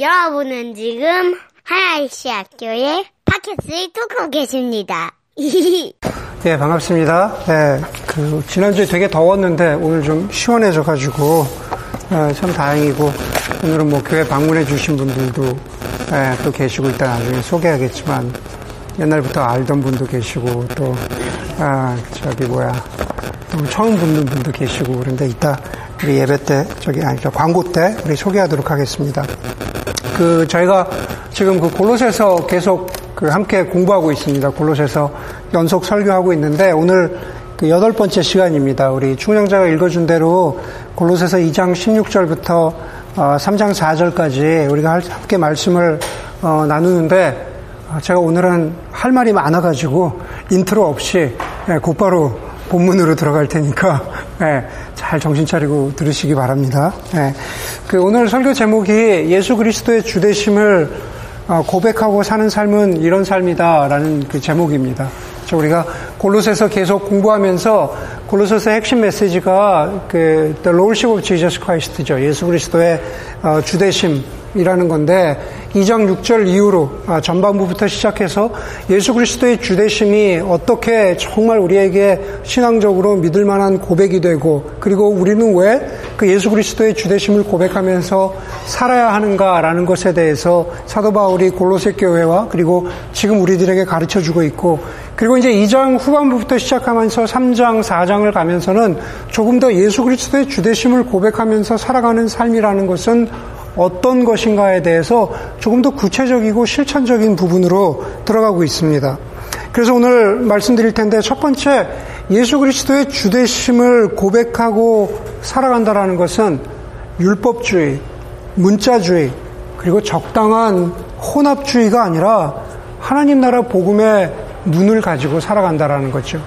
여러분은 지금 하나이시 학교의 팟캐스트를 듣고 계십니다. 예, 반갑습니다. 예, 그, 지난주에 되게 더웠는데 오늘 좀 시원해져가지고, 예, 참 다행이고, 오늘은 뭐 교회 방문해 주신 분들도, 예, 또 계시고 있다 나중에 소개하겠지만, 옛날부터 알던 분도 계시고, 또, 아, 저기 뭐야, 또 처음 듣는 분도 계시고, 그런데 이따 우리 예배 때, 저기, 아니, 저 광고 때 우리 소개하도록 하겠습니다. 그, 저희가 지금 그 골로새서 계속 그 함께 공부하고 있습니다. 골로새서 연속 설교하고 있는데 오늘 그 여덟 번째 시간입니다. 우리 충정자가 읽어준 대로 골로새서 2장 16절부터 3장 4절까지 우리가 함께 말씀을 어, 나누는데 어, 제가 오늘은 할 말이 많아가지고 인트로 없이 예, 곧바로 본문으로 들어갈 테니까 예, 잘 정신 차리고 들으시기 바랍니다. 예, 그 오늘 설교 제목이 예수 그리스도의 주되심을 어, 고백하고 사는 삶은 이런 삶이다라는 그 제목입니다. 우리가 골로새서 계속 공부하면서 골로새서 핵심 메시지가 그 The Lordship of Jesus Christ죠. 예수 그리스도의 어, 주대심 이라는 건데 2장 6절 이후로 아, 전반부부터 시작해서 예수 그리스도의 주대심이 어떻게 정말 우리에게 신앙적으로 믿을 만한 고백이 되고 그리고 우리는 왜 그 예수 그리스도의 주대심을 고백하면서 살아야 하는가라는 것에 대해서 사도 바울이 골로새 교회와 그리고 지금 우리들에게 가르쳐 주고 있고 그리고 이제 2장 후반부부터 시작하면서 3장, 4장을 가면서는 조금 더 예수 그리스도의 주대심을 고백하면서 살아가는 삶이라는 것은 어떤 것인가에 대해서 조금 더 구체적이고 실천적인 부분으로 들어가고 있습니다. 그래서 오늘 말씀드릴 텐데 첫 번째 예수 그리스도의 주대심을 고백하고 살아간다라는 것은 율법주의, 문자주의, 그리고 적당한 혼합주의가 아니라 하나님 나라 복음의 눈을 가지고 살아간다라는 거죠.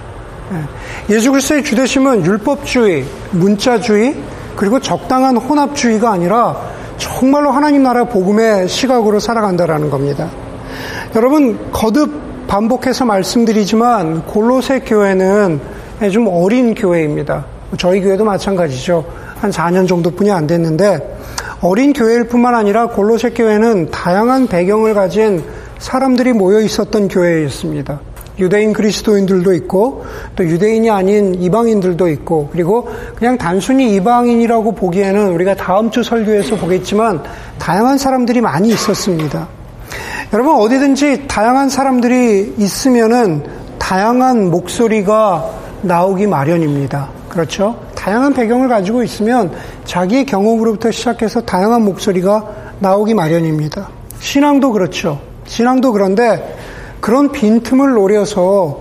예수 그리스도의 주대심은 율법주의, 문자주의, 그리고 적당한 혼합주의가 아니라 정말로 하나님 나라 복음의 시각으로 살아간다라는 겁니다. 여러분 거듭 반복해서 말씀드리지만 골로새 교회는 좀 어린 교회입니다. 저희 교회도 마찬가지죠. 한 4년 정도뿐이 안 됐는데 어린 교회일 뿐만 아니라 골로새 교회는 다양한 배경을 가진 사람들이 모여 있었던 교회였습니다. 유대인 그리스도인들도 있고 또 유대인이 아닌 이방인들도 있고 그리고 그냥 단순히 이방인이라고 보기에는 우리가 다음 주 설교에서 보겠지만 다양한 사람들이 많이 있었습니다. 여러분 어디든지 다양한 사람들이 있으면은 다양한 목소리가 나오기 마련입니다. 그렇죠? 다양한 배경을 가지고 있으면 자기의 경험으로부터 시작해서 다양한 목소리가 나오기 마련입니다. 신앙도 그렇죠. 신앙도 그런데 그런 빈틈을 노려서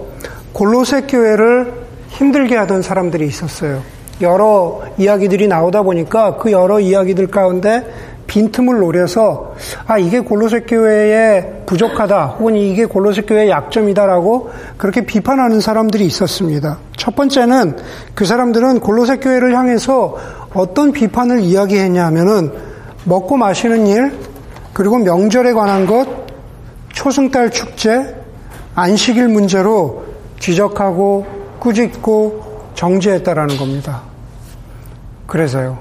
골로새 교회를 힘들게 하던 사람들이 있었어요. 여러 이야기들이 나오다 보니까 그 여러 이야기들 가운데 빈틈을 노려서 아 이게 골로새 교회의 부족하다 혹은 이게 골로새 교회의 약점이다라고 그렇게 비판하는 사람들이 있었습니다. 첫 번째는 그 사람들은 골로새 교회를 향해서 어떤 비판을 이야기했냐면은 먹고 마시는 일 그리고 명절에 관한 것 초승달 축제, 안식일 문제로 지적하고 꾸짖고 정죄했다라는 겁니다. 그래서요.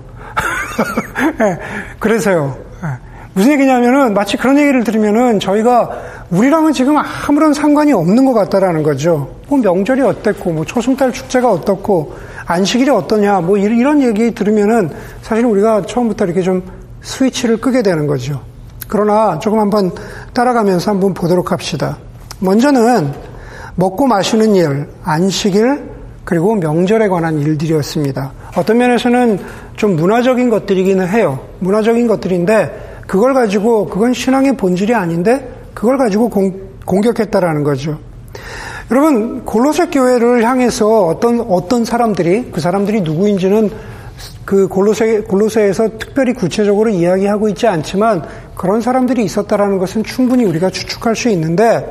네, 그래서요. 네. 무슨 얘기냐면은 마치 그런 얘기를 들으면은 저희가 우리랑은 지금 아무런 상관이 없는 것 같다라는 거죠. 뭐 명절이 어땠고, 뭐 초승달 축제가 어떻고, 안식일이 어떠냐, 뭐 이런 얘기 들으면은 사실 우리가 처음부터 이렇게 좀 스위치를 끄게 되는 거죠. 그러나 조금 한번 따라가면서 한번 보도록 합시다. 먼저는 먹고 마시는 일, 안식일, 그리고 명절에 관한 일들이었습니다. 어떤 면에서는 좀 문화적인 것들이기는 해요. 문화적인 것들인데 그걸 가지고 그건 신앙의 본질이 아닌데 그걸 가지고 공, 공격했다라는 거죠. 여러분 골로새 교회를 향해서 어떤 어떤 사람들이 그 사람들이 누구인지는 그 골로새 골로새에서 특별히 구체적으로 이야기하고 있지 않지만 그런 사람들이 있었다라는 것은 충분히 우리가 추측할 수 있는데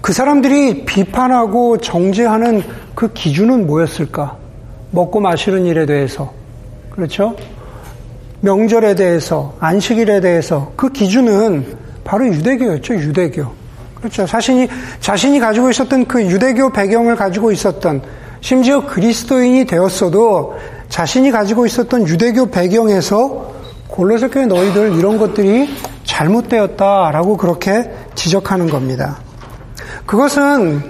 그 사람들이 비판하고 정죄하는 그 기준은 뭐였을까? 먹고 마시는 일에 대해서 그렇죠? 명절에 대해서 안식일에 대해서 그 기준은 바로 유대교였죠 유대교 그렇죠 자신이 자신이 가지고 있었던 그 유대교 배경을 가지고 있었던 심지어 그리스도인이 되었어도 자신이 가지고 있었던 유대교 배경에서 골로새 교회 너희들 이런 것들이 잘못되었다라고 그렇게 지적하는 겁니다. 그것은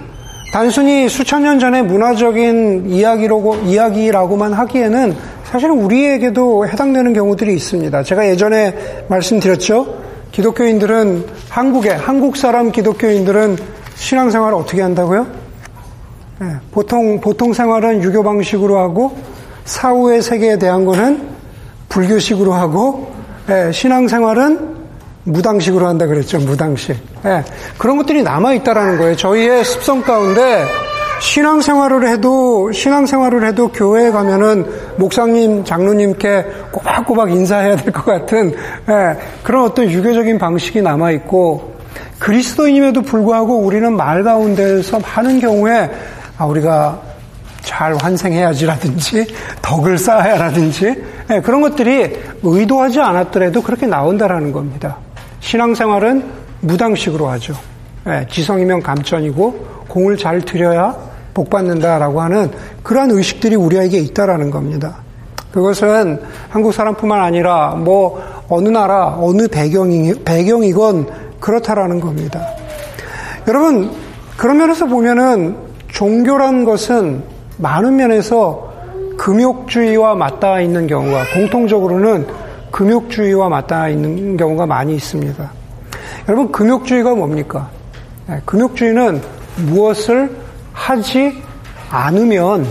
단순히 수천 년 전의 문화적인 이야기라고, 이야기라고만 하기에는 사실은 우리에게도 해당되는 경우들이 있습니다. 제가 예전에 말씀드렸죠. 기독교인들은 한국에, 한국 사람 기독교인들은 신앙생활을 어떻게 한다고요? 네, 보통, 보통 생활은 유교 방식으로 하고, 사후의 세계에 대한 거는 불교식으로 하고, 네, 신앙생활은 무당식으로 한다 그랬죠. 무당식. 네, 그런 것들이 남아 있다라는 거예요. 저희의 습성 가운데 신앙생활을 해도, 신앙생활을 해도 교회에 가면은 목사님, 장로님께 꼬박꼬박 인사해야 될 것 같은, 그런 어떤 유교적인 방식이 남아 있고, 그리스도인임에도 불구하고 우리는 말 가운데서 하는 경우에 아, 우리가 잘 환생해야지라든지 덕을 쌓아야라든지 네, 그런 것들이 의도하지 않았더라도 그렇게 나온다라는 겁니다. 신앙생활은 무당식으로 하죠. 네, 지성이면 감천이고 공을 잘 들여야 복 받는다라고 하는 그러한 의식들이 우리에게 있다라는 겁니다. 그것은 한국 사람뿐만 아니라 뭐 어느 나라 어느 배경이 배경이건 그렇다라는 겁니다. 여러분 그런 면에서 보면은 종교란 것은 많은 면에서 금욕주의와 맞닿아 있는 경우가 공통적으로는 금욕주의와 맞닿아 있는 경우가 많이 있습니다. 여러분 금욕주의가 뭡니까? 네, 금욕주의는 무엇을 하지 않으면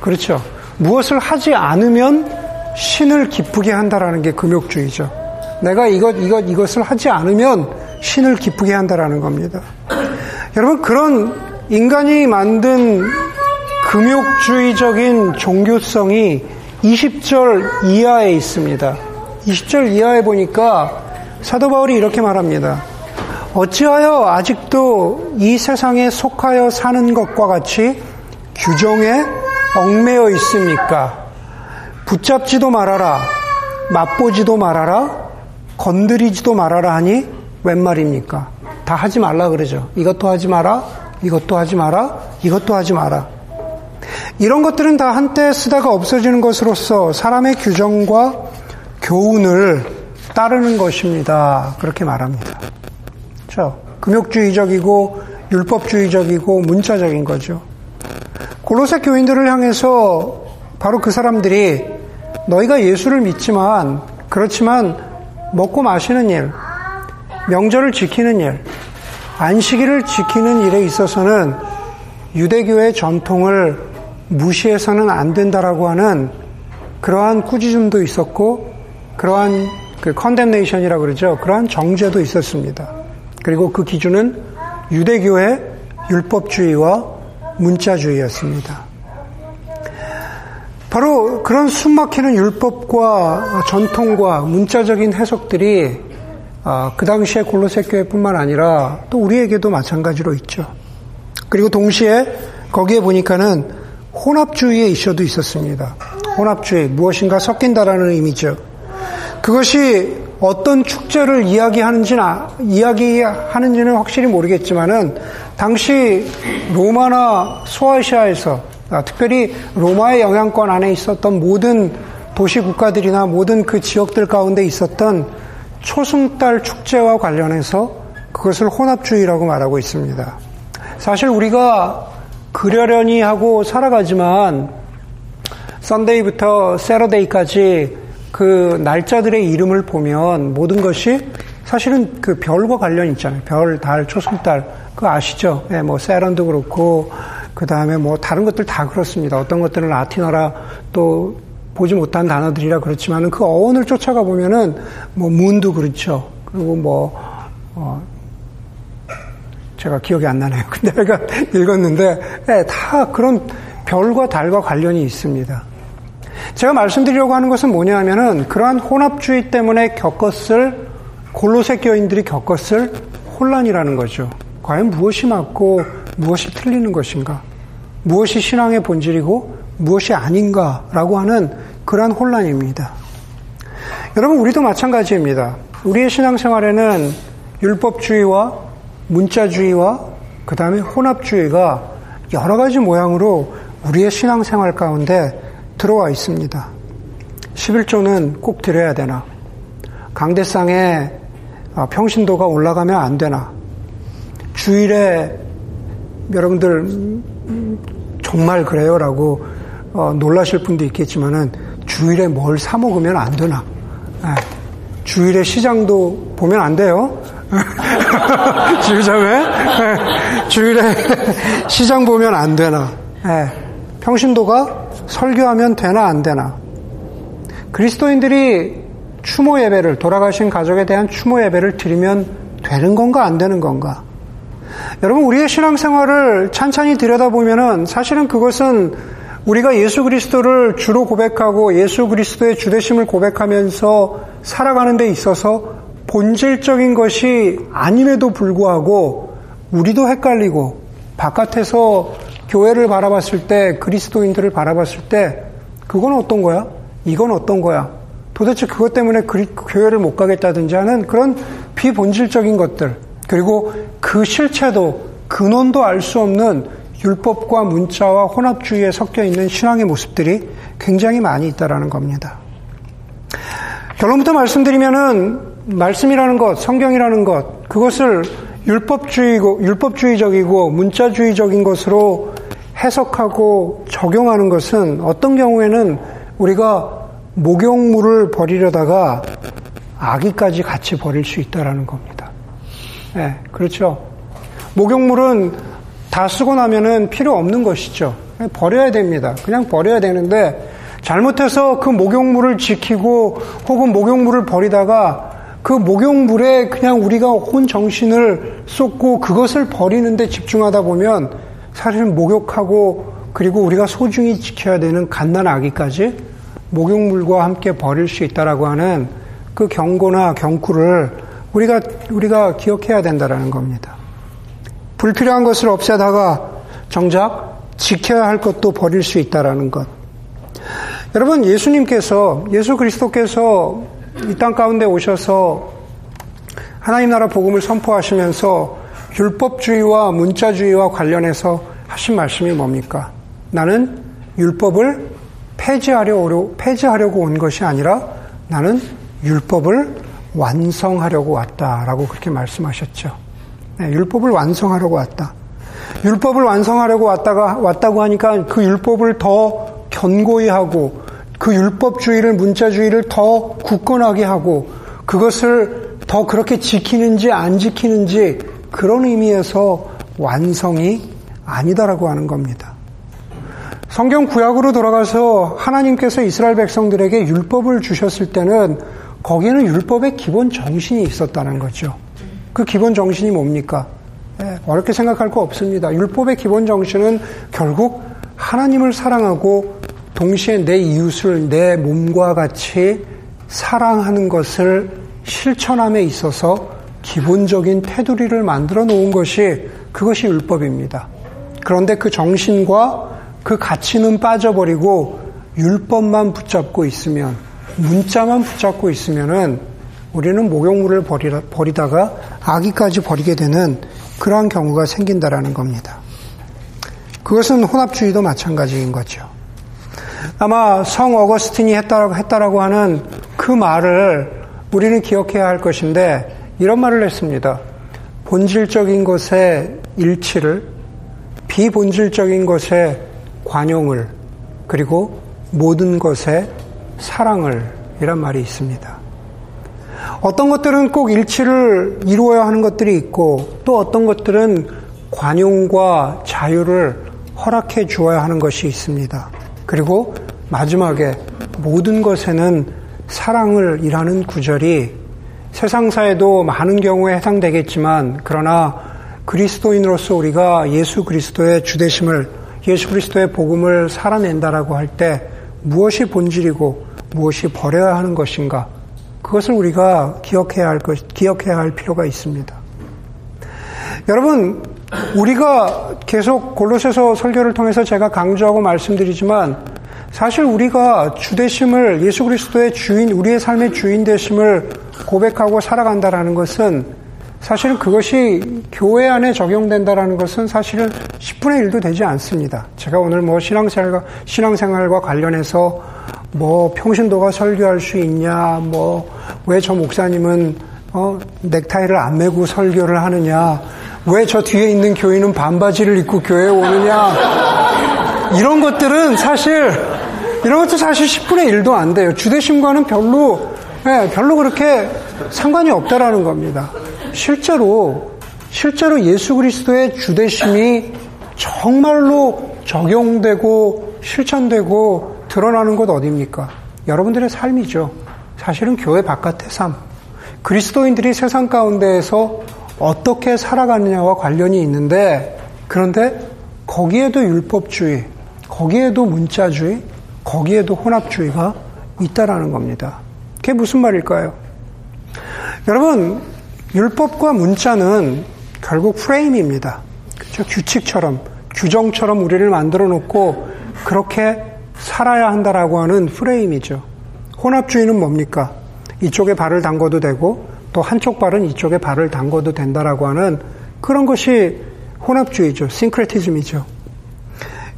그렇죠. 무엇을 하지 않으면 신을 기쁘게 한다라는 게 금욕주의죠. 내가 이것 이것 이것을 하지 않으면 신을 기쁘게 한다라는 겁니다. 여러분 그런 인간이 만든 금욕주의적인 종교성이 20절 이하에 있습니다. 20절 이하에 보니까 사도 바울이 이렇게 말합니다. 어찌하여 아직도 이 세상에 속하여 사는 것과 같이 규정에 얽매여 있습니까? 붙잡지도 말아라, 맛보지도 말아라, 건드리지도 말아라 하니 웬 말입니까? 다 하지 말라 그러죠. 이것도 하지 마라, 이것도 하지 마라, 이것도 하지 마라. 이런 것들은 다 한때 쓰다가 없어지는 것으로서 사람의 규정과 교훈을 따르는 것입니다. 그렇게 말합니다. 그렇죠? 금욕주의적이고 율법주의적이고 문자적인 거죠. 골로새 교인들을 향해서 바로 그 사람들이 너희가 예수를 믿지만 그렇지만 먹고 마시는 일, 명절을 지키는 일, 안식일을 지키는 일에 있어서는 유대교의 전통을 무시해서는 안 된다라고 하는 그러한 꾸짖음도 있었고 그러한 그 condemnation이라고 그러죠. 그러한 정죄도 있었습니다. 그리고 그 기준은 유대교의 율법주의와 문자주의였습니다. 바로 그런 숨막히는 율법과 전통과 문자적인 해석들이 아, 그 당시에 골로새 교회뿐만 아니라 또 우리에게도 마찬가지로 있죠. 그리고 동시에 거기에 보니까는 혼합주의의 이슈도 있었습니다. 혼합주의 무엇인가 섞인다라는 의미죠. 그것이 어떤 축제를 이야기하는지는 아, 이야기하는지는 확실히 모르겠지만은 당시 로마나 소아시아에서 아, 특별히 로마의 영향권 안에 있었던 모든 도시 국가들이나 모든 그 지역들 가운데 있었던 초승달 축제와 관련해서 그것을 혼합주의라고 말하고 있습니다. 사실 우리가 그러려니 하고 살아가지만 썬데이부터 세러데이까지 그 날짜들의 이름을 보면 모든 것이 사실은 그 별과 관련이 있잖아요. 별, 달, 초승달. 그거 아시죠? 네, 뭐 세런도 그렇고 그 다음에 뭐 다른 것들 다 그렇습니다. 어떤 것들은 라틴어라 또 보지 못한 단어들이라 그렇지만은 그 어원을 쫓아가 보면은 뭐 문도 그렇죠. 그리고 뭐 어, 제가 기억이 안 나네요. 근데 제가 읽었는데 네, 다 그런 별과 달과 관련이 있습니다. 제가 말씀드리려고 하는 것은 뭐냐 하면은 그러한 혼합주의 때문에 겪었을 골로새 교인들이 겪었을 혼란이라는 거죠. 과연 무엇이 맞고 무엇이 틀리는 것인가? 무엇이 신앙의 본질이고 무엇이 아닌가라고 하는 그러한 혼란입니다. 여러분, 우리도 마찬가지입니다. 우리의 신앙생활에는 율법주의와 문자주의와 그 다음에 혼합주의가 여러 가지 모양으로 우리의 신앙생활 가운데 들어와 있습니다. 11조는 꼭 드려야 되나? 강대상에 어, 평신도가 올라가면 안 되나? 주일에 여러분들 음, 정말 그래요라고 어, 놀라실 분도 있겠지만은 주일에 뭘 사 먹으면 안 되나? 네. 주일에 시장도 보면 안 돼요. 주일자매 네. 주일에 시장 보면 안 되나? 네. 평신도가 설교하면 되나 안 되나? 그리스도인들이 추모 예배를 돌아가신 가족에 대한 추모 예배를 드리면 되는 건가 안 되는 건가? 여러분 우리의 신앙생활을 찬찬히 들여다보면은 사실은 그것은 우리가 예수 그리스도를 주로 고백하고 예수 그리스도의 주되심을 고백하면서 살아가는 데 있어서 본질적인 것이 아님에도 불구하고 우리도 헷갈리고 바깥에서 교회를 바라봤을 때 그리스도인들을 바라봤을 때 그건 어떤 거야? 이건 어떤 거야? 도대체 그것 때문에 교회를 못 가겠다든지 하는 그런 비본질적인 것들 그리고 그 실체도 근원도 알 수 없는 율법과 문자와 혼합주의에 섞여 있는 신앙의 모습들이 굉장히 많이 있다라는 겁니다. 결론부터 말씀드리면은 말씀이라는 것, 성경이라는 것, 그것을 율법주의고 율법주의적이고 문자주의적인 것으로 해석하고 적용하는 것은 어떤 경우에는 우리가 목욕물을 버리려다가 아기까지 같이 버릴 수 있다라는 겁니다. 네, 그렇죠. 목욕물은 다 쓰고 나면은 필요 없는 것이죠. 버려야 됩니다. 그냥 버려야 되는데 잘못해서 그 목욕물을 지키고 혹은 목욕물을 버리다가 그 목욕물에 그냥 우리가 혼 정신을 쏟고 그것을 버리는데 집중하다 보면 사실은 목욕하고 그리고 우리가 소중히 지켜야 되는 갓난 아기까지 목욕물과 함께 버릴 수 있다라고 하는 그 경고나 경쿠를 우리가 우리가 기억해야 된다라는 겁니다. 불필요한 것을 없애다가 정작 지켜야 할 것도 버릴 수 있다라는 것. 여러분 예수님께서 예수 그리스도께서 이 땅 가운데 오셔서 하나님 나라 복음을 선포하시면서 율법주의와 문자주의와 관련해서 하신 말씀이 뭡니까? 나는 율법을 폐지하려고, 폐지하려고 온 것이 아니라 나는 율법을 완성하려고 왔다라고 그렇게 말씀하셨죠. 네, 율법을 완성하려고 왔다. 율법을 완성하려고 왔다가 왔다고 하니까 그 율법을 더 견고히 하고 그 율법주의를 문자주의를 더 굳건하게 하고 그것을 더 그렇게 지키는지 안 지키는지 그런 의미에서 완성이 아니다라고 하는 겁니다. 성경 구약으로 돌아가서 하나님께서 이스라엘 백성들에게 율법을 주셨을 때는 거기에는 율법의 기본 정신이 있었다는 거죠. 그 기본 정신이 뭡니까? 네, 어렵게 생각할 거 없습니다. 율법의 기본 정신은 결국 하나님을 사랑하고 동시에 내 이웃을 내 몸과 같이 사랑하는 것을 실천함에 있어서 기본적인 테두리를 만들어 놓은 것이 그것이 율법입니다. 그런데 그 정신과 그 가치는 빠져버리고 율법만 붙잡고 있으면 문자만 붙잡고 있으면은 우리는 목욕물을 버리다, 버리다가 아기까지 버리게 되는 그러한 경우가 생긴다라는 겁니다. 그것은 혼합주의도 마찬가지인 거죠. 아마 성 어거스틴이 했다라고, 했다라고 하는 그 말을 우리는 기억해야 할 것인데 이런 말을 했습니다. 본질적인 것의 일치를 비본질적인 것의 관용을 그리고 모든 것에 사랑을 이란 말이 있습니다. 어떤 것들은 꼭 일치를 이루어야 하는 것들이 있고 또 어떤 것들은 관용과 자유를 허락해 주어야 하는 것이 있습니다. 그리고 마지막에 모든 것에는 사랑을 일하는 구절이 세상사에도 많은 경우에 해당되겠지만 그러나 그리스도인으로서 우리가 예수 그리스도의 주대심을 예수 그리스도의 복음을 살아낸다라고 할 때 무엇이 본질이고 무엇이 버려야 하는 것인가 그것을 우리가 기억해야 할 것, 기억해야 할 필요가 있습니다. 여러분, 우리가 계속 골로새서 설교를 통해서 제가 강조하고 말씀드리지만 사실 우리가 주대심을 예수 그리스도의 주인, 우리의 삶의 주인 되심을 고백하고 살아간다라는 것은 사실은 그것이 교회 안에 적용된다라는 것은 사실은 10분의 1도 되지 않습니다. 제가 오늘 뭐 신앙생활과, 신앙생활과 관련해서 뭐 평신도가 설교할 수 있냐, 뭐 왜 저 목사님은 어, 넥타이를 안 매고 설교를 하느냐? 왜 저 뒤에 있는 교인은 반바지를 입고 교회에 오느냐? 이런 것들은 사실 이런 것도 사실 10분의 1도 안 돼요. 주대심과는 별로 네, 별로 그렇게 상관이 없다라는 겁니다. 실제로 실제로 예수 그리스도의 주대심이 정말로 적용되고 실천되고 드러나는 곳 어디입니까? 여러분들의 삶이죠. 사실은 교회 바깥의 삶. 그리스도인들이 세상 가운데에서 어떻게 살아가느냐와 관련이 있는데 그런데 거기에도 율법주의, 거기에도 문자주의, 거기에도 혼합주의가 있다라는 겁니다. 그게 무슨 말일까요? 여러분, 율법과 문자는 결국 프레임입니다. 그렇죠? 규칙처럼, 규정처럼 우리를 만들어 놓고 그렇게 살아야 한다라고 하는 프레임이죠. 혼합주의는 뭡니까? 이쪽에 발을 담궈도 되고 또 한쪽 발은 이쪽에 발을 담궈도 된다라고 하는 그런 것이 혼합주의죠. 싱크레티즘이죠.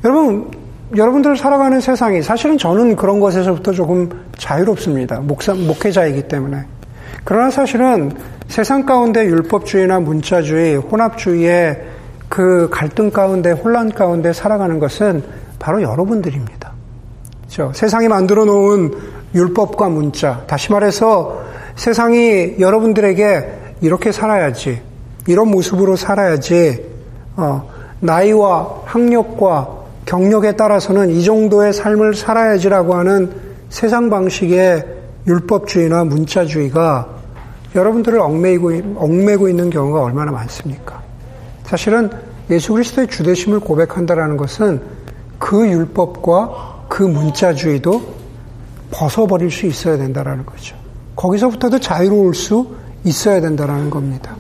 여러분, 여러분들 살아가는 세상이 사실은 저는 그런 것에서부터 조금 자유롭습니다. 목사, 목회자이기 때문에. 그러나 사실은 세상 가운데 율법주의나 문자주의, 혼합주의의 그 갈등 가운데, 혼란 가운데 살아가는 것은 바로 여러분들입니다. 그렇죠? 세상이 만들어 놓은 율법과 문자, 다시 말해서 세상이 여러분들에게 이렇게 살아야지, 이런 모습으로 살아야지, 어, 나이와 학력과 경력에 따라서는 이 정도의 삶을 살아야지라고 하는 세상 방식의 율법주의나 문자주의가 여러분들을 얽매이고, 얽매고 있는 경우가 얼마나 많습니까? 사실은 예수 그리스도의 주대심을 고백한다라는 것은 그 율법과 그 문자주의도 벗어버릴 수 있어야 된다라는 거죠. 거기서부터도 자유로울 수 있어야 된다라는 겁니다.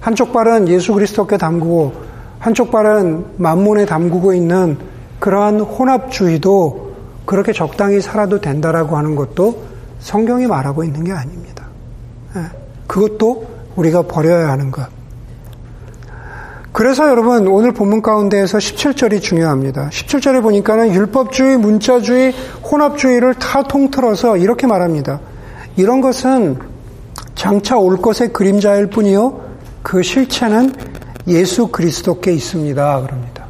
한쪽 발은 예수 그리스도께 담그고 한쪽 발은 만문에 담그고 있는 그러한 혼합주의도 그렇게 적당히 살아도 된다라고 하는 것도 성경이 말하고 있는 게 아닙니다. 예, 그것도 우리가 버려야 하는 것. 그래서 여러분 오늘 본문 가운데에서 17절이 중요합니다. 17절에 보니까는 율법주의, 문자주의, 혼합주의를 다 통틀어서 이렇게 말합니다. 이런 것은 장차 올 것의 그림자일 뿐이요. 그 실체는 예수 그리스도께 있습니다. 그럽니다.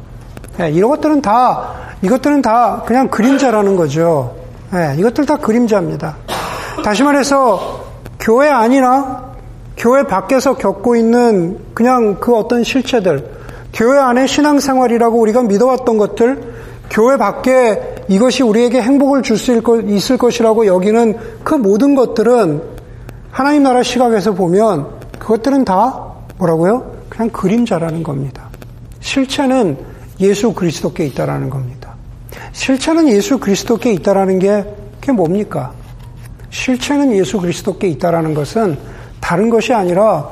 네, 이런 것들은 다, 이것들은 다 그냥 그림자라는 거죠. 네, 이것들 다 그림자입니다. 다시 말해서, 교회 아니나, 교회 밖에서 겪고 있는 그냥 그 어떤 실체들, 교회 안에 신앙생활이라고 우리가 믿어왔던 것들, 교회 밖에 이것이 우리에게 행복을 줄 수 있을 것이라고 여기는 그 모든 것들은 하나님 나라 시각에서 보면 그것들은 다 뭐라고요? 그냥 그림자라는 겁니다. 실체는 예수 그리스도께 있다라는 겁니다. 실체는 예수 그리스도께 있다라는 게 그게 뭡니까? 실체는 예수 그리스도께 있다라는 것은 다른 것이 아니라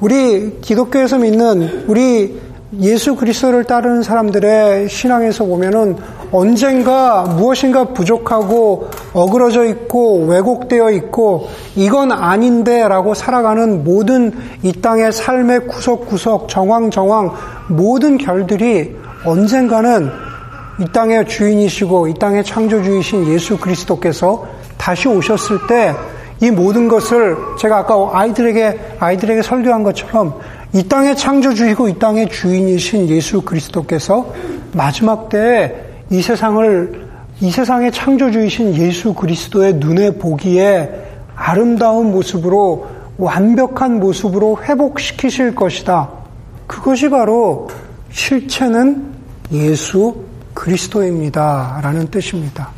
우리 기독교에서 믿는 우리 예수 그리스도를 따르는 사람들의 신앙에서 보면은 언젠가 무엇인가 부족하고 어그러져 있고 왜곡되어 있고 이건 아닌데라고 살아가는 모든 이 땅의 삶의 구석구석 정황정황 모든 결들이 언젠가는 이 땅의 주인이시고 이 땅의 창조주이신 예수 그리스도께서 다시 오셨을 때 이 모든 것을 제가 아까 아이들에게 아이들에게 설교한 것처럼 이 땅의 창조주이고 이 땅의 주인이신 예수 그리스도께서 마지막 때에 이 세상을 이 세상의 창조주이신 예수 그리스도의 눈에 보기에 아름다운 모습으로 완벽한 모습으로 회복시키실 것이다. 그것이 바로 실체는 예수 그리스도입니다. 라는 뜻입니다.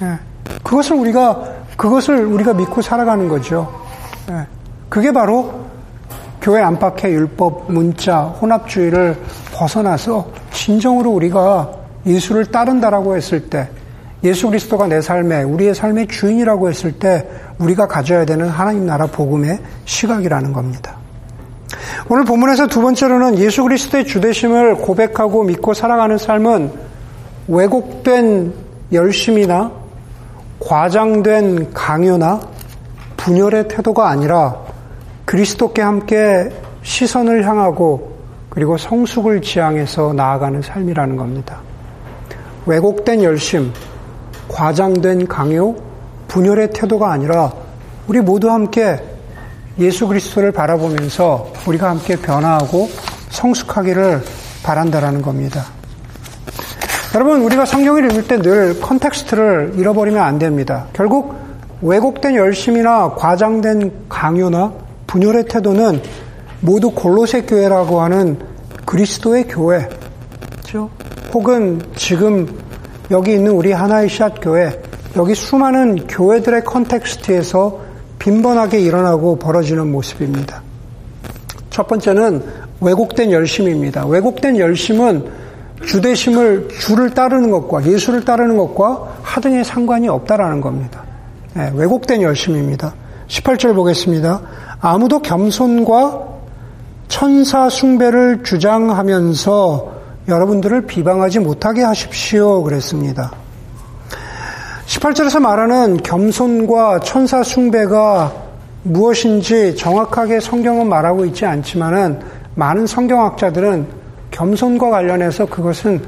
네. 그것을 우리가, 그것을 우리가 믿고 살아가는 거죠. 네. 그게 바로 교회 안팎의 율법, 문자, 혼합주의를 벗어나서 진정으로 우리가 예수를 따른다라고 했을 때, 예수 그리스도가 내 삶에, 우리의 삶의 주인이라고 했을 때, 우리가 가져야 되는 하나님 나라 복음의 시각이라는 겁니다. 오늘 본문에서 두 번째로는 예수 그리스도의 주대심을 고백하고 믿고 살아가는 삶은 왜곡된 열심이나 과장된 강요나 분열의 태도가 아니라 그리스도께 함께 시선을 향하고 그리고 성숙을 지향해서 나아가는 삶이라는 겁니다. 왜곡된 열심, 과장된 강요, 분열의 태도가 아니라 우리 모두 함께 예수 그리스도를 바라보면서 우리가 함께 변화하고 성숙하기를 바란다라는 겁니다. 여러분, 우리가 성경을 읽을 때 늘 context를 잃어버리면 안 됩니다. 결국 왜곡된 열심이나 과장된 강요나 분열의 태도는 모두 골로새 교회라고 하는 그리스도의 교회, 그렇죠? 혹은 지금 여기 있는 우리 하나의 샷 교회, 여기 수많은 교회들의 컨텍스트에서 빈번하게 일어나고 벌어지는 모습입니다. 첫 번째는 왜곡된 열심입니다. 왜곡된 열심은 주대심을 주를 따르는 것과 예수를 따르는 것과 하등의 상관이 없다라는 겁니다. 네, 왜곡된 열심입니다. 18절 보겠습니다. 아무도 겸손과 천사 숭배를 주장하면서 여러분들을 비방하지 못하게 하십시오. 그랬습니다. 18절에서 말하는 겸손과 천사 숭배가 무엇인지 정확하게 성경은 말하고 있지 않지만은 많은 성경학자들은 겸손과 관련해서 그것은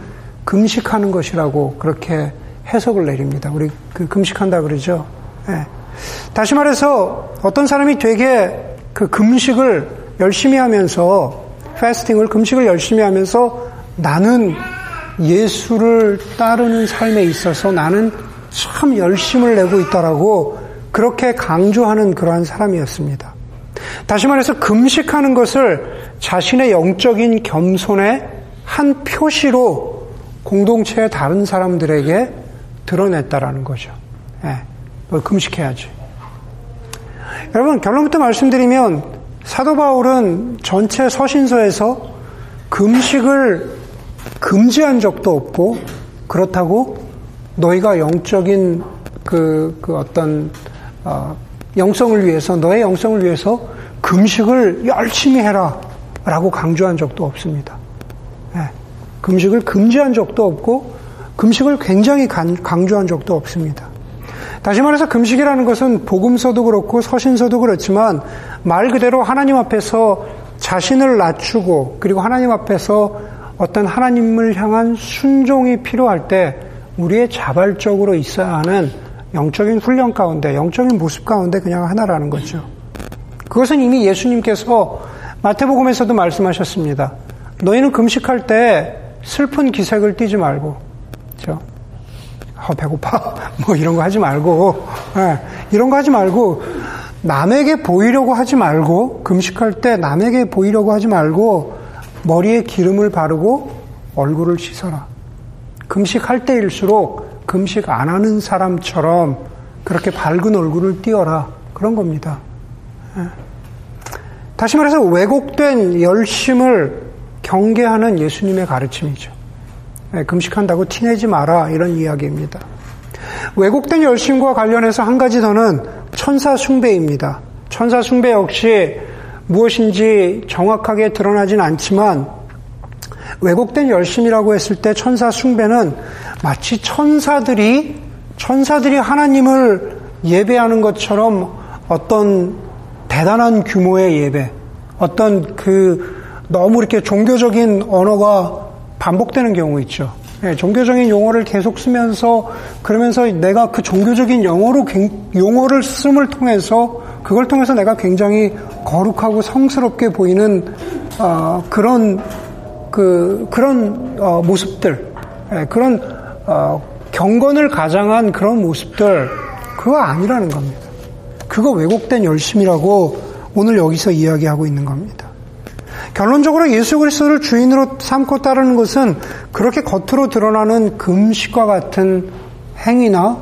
금식하는 것이라고 그렇게 해석을 내립니다. 우리 그 금식한다 그러죠. 네. 다시 말해서 어떤 사람이 되게 그 금식을 열심히 하면서 패스팅을 금식을 열심히 하면서 나는 예수를 따르는 삶에 있어서 나는 참 열심을 내고 있다라고 그렇게 강조하는 그러한 사람이었습니다. 다시 말해서 금식하는 것을 자신의 영적인 겸손의 한 표시로 공동체의 다른 사람들에게 드러냈다라는 거죠. 예, 금식해야지. 여러분 결론부터 말씀드리면 사도 바울은 전체 서신서에서 금식을 금지한 적도 없고 그렇다고 너희가 영적인 그, 그 어떤 어, 영성을 위해서 너의 영성을 위해서 금식을 열심히 해라 라고 강조한 적도 없습니다. 네. 금식을 금지한 적도 없고 금식을 굉장히 강조한 적도 없습니다. 다시 말해서 금식이라는 것은 복음서도 그렇고 서신서도 그렇지만 말 그대로 하나님 앞에서 자신을 낮추고 그리고 하나님 앞에서 어떤 하나님을 향한 순종이 필요할 때 우리의 자발적으로 있어야 하는 영적인 훈련 가운데, 영적인 모습 가운데 그냥 하나라는 거죠. 그것은 이미 예수님께서 마태복음에서도 말씀하셨습니다. 너희는 금식할 때 슬픈 기색을 띠지 말고, 그죠? 어, 배고파. 뭐 이런 거 하지 말고, 네, 이런 거 하지 말고, 남에게 보이려고 하지 말고, 금식할 때 남에게 보이려고 하지 말고, 머리에 기름을 바르고 얼굴을 씻어라. 금식할 때일수록 금식 안 하는 사람처럼 그렇게 밝은 얼굴을 띄어라. 그런 겁니다. 예. 다시 말해서 왜곡된 열심을 경계하는 예수님의 가르침이죠. 예, 금식한다고 티내지 마라. 이런 이야기입니다. 왜곡된 열심과 관련해서 한 가지 더는 천사 숭배입니다. 천사 숭배 역시 무엇인지 정확하게 드러나진 않지만 왜곡된 열심이라고 했을 때 천사 숭배는 마치 천사들이 천사들이 하나님을 예배하는 것처럼 어떤 대단한 규모의 예배, 어떤 그 너무 이렇게 종교적인 언어가 반복되는 경우 있죠. 네, 종교적인 용어를 계속 쓰면서 그러면서 내가 그 종교적인 용어로 용어를 쓰을 통해서 그걸 통해서 내가 굉장히 거룩하고 성스럽게 보이는 어, 그런 그 그런 어, 모습들, 예, 그런 어, 경건을 가장한 그런 모습들 그거 아니라는 겁니다. 그거 왜곡된 열심이라고 오늘 여기서 이야기하고 있는 겁니다. 결론적으로 예수 그리스도를 주인으로 삼고 따르는 것은 그렇게 겉으로 드러나는 금식과 같은 행위나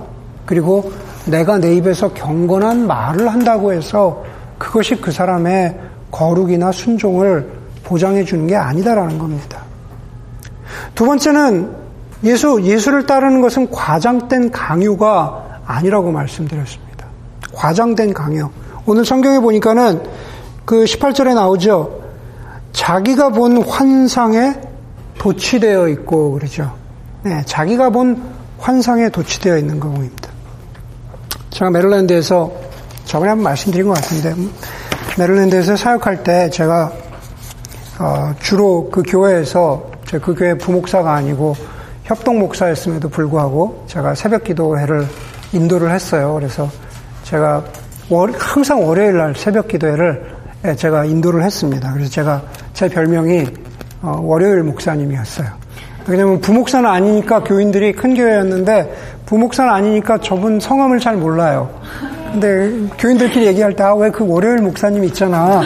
그리고 내가 내 입에서 경건한 말을 한다고 해서 그것이 그 사람의 거룩이나 순종을 보장해 주는 게 아니다라는 겁니다. 두 번째는 예수, 예수를 따르는 것은 과장된 강요가 아니라고 말씀드렸습니다. 과장된 강요. 오늘 성경에 보니까는 그 18절에 나오죠. 자기가 본 환상에 도취되어 있고 그러죠. 네, 자기가 본 환상에 도취되어 있는 경우입니다. 제가 메릴랜드에서 저번에 한번 말씀드린 것 같은데 메릴랜드에서 사역할 때 제가 어, 주로 그 교회에서 그 교회 부목사가 아니고 협동 목사였음에도 불구하고 제가 새벽 기도회를 인도를 했어요. 그래서 제가 항상 월요일 날 새벽 기도회를 예, 제가 인도를 했습니다. 그래서 제가 제 별명이 어, 월요일 목사님이었어요. 왜냐면 부목사는 아니니까 교인들이 큰 교회였는데 부목사는 아니니까 저분 성함을 잘 몰라요. 근데 교인들끼리 얘기할 때, 아, 왜 그 월요일 목사님 있잖아.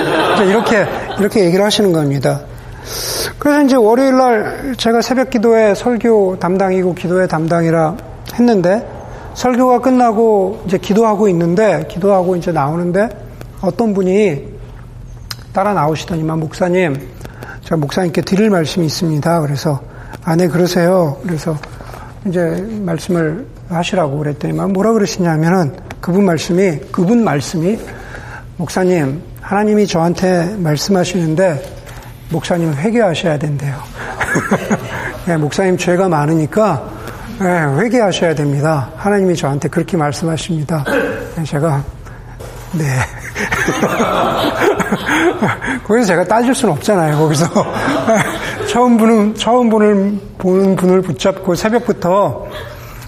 이렇게, 이렇게 얘기를 하시는 겁니다. 그래서 이제 월요일 날 제가 새벽 기도회 설교 담당이고 기도회 담당이라 했는데, 설교가 끝나고 이제 기도하고 있는데, 기도하고 이제 나오는데, 어떤 분이 따라 나오시더니만, 목사님, 제가 목사님께 드릴 말씀이 있습니다. 그래서, 아, 네, 그러세요. 그래서 이제 말씀을 하시라고 그랬더니만, 뭐라 그러시냐면은, 그분 말씀이, 그분 말씀이, 목사님, 하나님이 저한테 말씀하시는데, 목사님 회개하셔야 된대요. 네, 목사님 죄가 많으니까, 네, 회개하셔야 됩니다. 하나님이 저한테 그렇게 말씀하십니다. 네, 제가, 네. 거기서 제가 따질 수는 없잖아요, 거기서. 처음 보는, 처음 보는, 보는 분을 붙잡고 새벽부터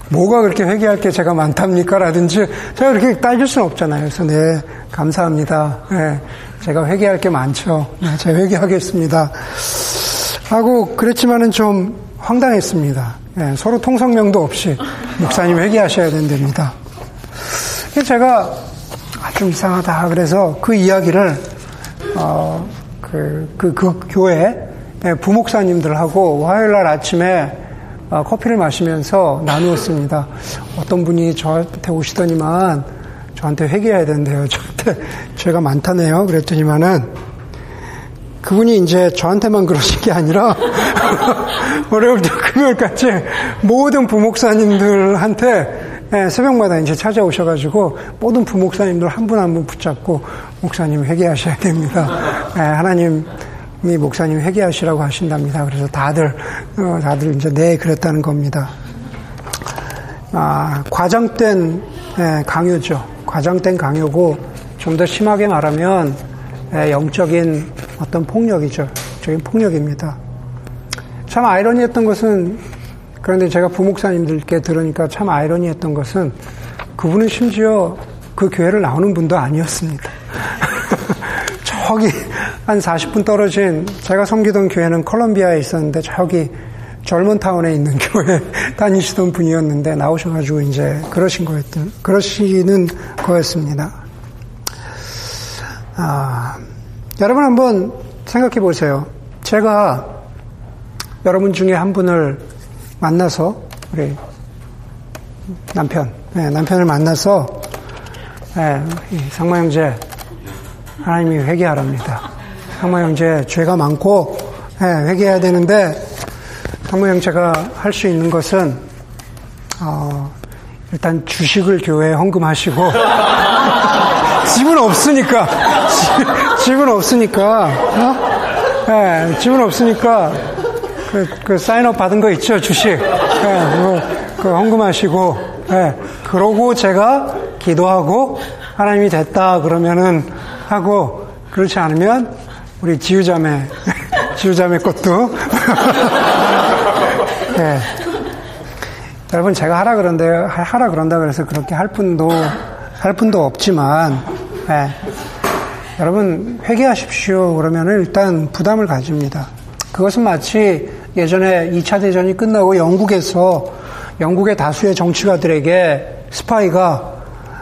뭐가 그렇게 회개할 게 제가 많답니까? 라든지 제가 그렇게 따질 수는 없잖아요. 그래서 네, 감사합니다. 네, 제가 회개할 게 많죠. 네, 제가 회개하겠습니다. 하고 그랬지만은 좀 황당했습니다. 네, 서로 통성명도 없이 목사님 회개하셔야 된답니다. 제가 아, 좀 이상하다. 그래서 그 이야기를 어, 그, 그, 그 교회 부목사님들하고 화요일 날 아침에 어, 커피를 마시면서 나누었습니다. 어떤 분이 저한테 오시더니만 저한테 회개해야 된대요. 저한테 죄가 많다네요. 그랬더니만은 그분이 이제 저한테만 그러신 게 아니라 월요일부터 금요일까지 모든 부목사님들한테 예, 새벽마다 이제 찾아오셔가지고 모든 부목사님들 한분 한분 붙잡고 목사님 회개하셔야 됩니다. 예, 하나님 이 목사님 회개하시라고 하신답니다. 그래서 다들 어, 다들 이제 네 그랬다는 겁니다. 아, 과장된 예, 강요죠. 과장된 강요고 좀 더 심하게 말하면 예, 영적인 어떤 폭력이죠. 적인 폭력입니다. 참 아이러니했던 것은 그런데 제가 부목사님들께 들으니까 참 아이러니했던 것은 그분은 심지어 그 교회를 나오는 분도 아니었습니다. 저기 한 40분 떨어진 제가 섬기던 교회는 컬럼비아에 있었는데 저기 젊은 타운에 있는 교회 다니시던 분이었는데 나오셔가지고 이제 그러신 거였던 그러시는 거였습니다. 아, 여러분 한번 생각해 보세요. 제가 여러분 중에 한 분을 만나서 우리 남편, 네, 남편을 만나서 네, 상마 형제 하나님이 회개하랍니다. 상무 형제 죄가 많고 네, 회개해야 되는데 상무 형제가 할 수 있는 것은 어, 일단 주식을 교회에 헌금하시고 집은 없으니까 집, 은 없으니까 어? 네, 집은 없으니까 그, 그 사인업 받은 거 있죠 주식 네, 그, 그 헌금하시고 네, 그러고 제가 기도하고 하나님이 됐다 그러면은 하고 그렇지 않으면 우리 지우자매, 지우자매 것도. 네. 여러분, 제가 하라 그런데, 하라 그런다 그래서 그렇게 할 분도, 할 분도 없지만, 네. 여러분, 회개하십시오. 그러면 일단 부담을 가집니다. 그것은 마치 예전에 2차 대전이 끝나고 영국에서 영국의 다수의 정치가들에게 스파이가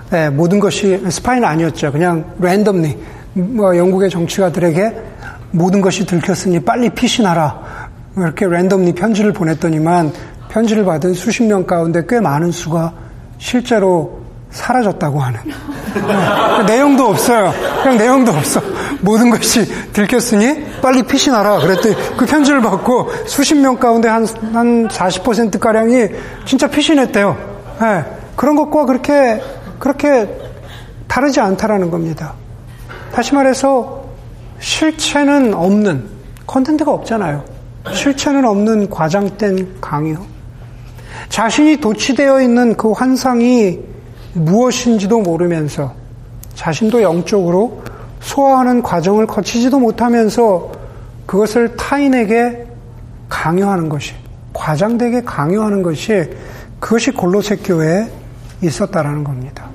네, 모든 것이 스파이는 아니었죠. 그냥 randomly 뭐 영국의 정치가들에게 모든 것이 들켰으니 빨리 피신하라. 이렇게 randomly 편지를 보냈더니만 편지를 받은 수십 명 가운데 꽤 많은 수가 실제로 사라졌다고 하는. 네. 내용도 없어요. 그냥 내용도 없어. 모든 것이 들켰으니 빨리 피신하라. 그랬더니 그 편지를 받고 수십 명 가운데 한, 한 40%가량이 진짜 피신했대요. 네. 그런 것과 그렇게, 그렇게 다르지 않다라는 겁니다. 다시 말해서 실체는 없는 컨텐츠가 없잖아요. 실체는 없는 과장된 강요. 자신이 도취되어 있는 그 환상이 무엇인지도 모르면서 자신도 영적으로 소화하는 과정을 거치지도 못하면서 그것을 타인에게 강요하는 것이 과장되게 강요하는 것이 그것이 골로새 교회에 있었다라는 겁니다.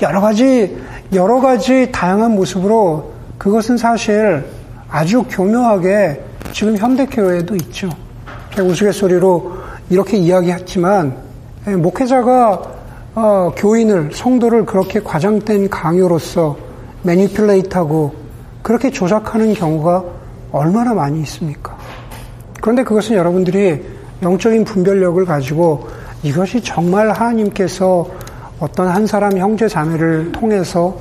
여러 가지, 여러 가지 다양한 모습으로 그것은 사실 아주 교묘하게 지금 현대 교회에도 있죠. 우스갯소리로 이렇게 이야기했지만, 예, 목회자가 어, 교인을, 성도를 그렇게 과장된 강요로서 매니플레이트하고 그렇게 조작하는 경우가 얼마나 많이 있습니까? 그런데 그것은 여러분들이 영적인 분별력을 가지고 이것이 정말 하나님께서 어떤 한 사람 형제 자매를 통해서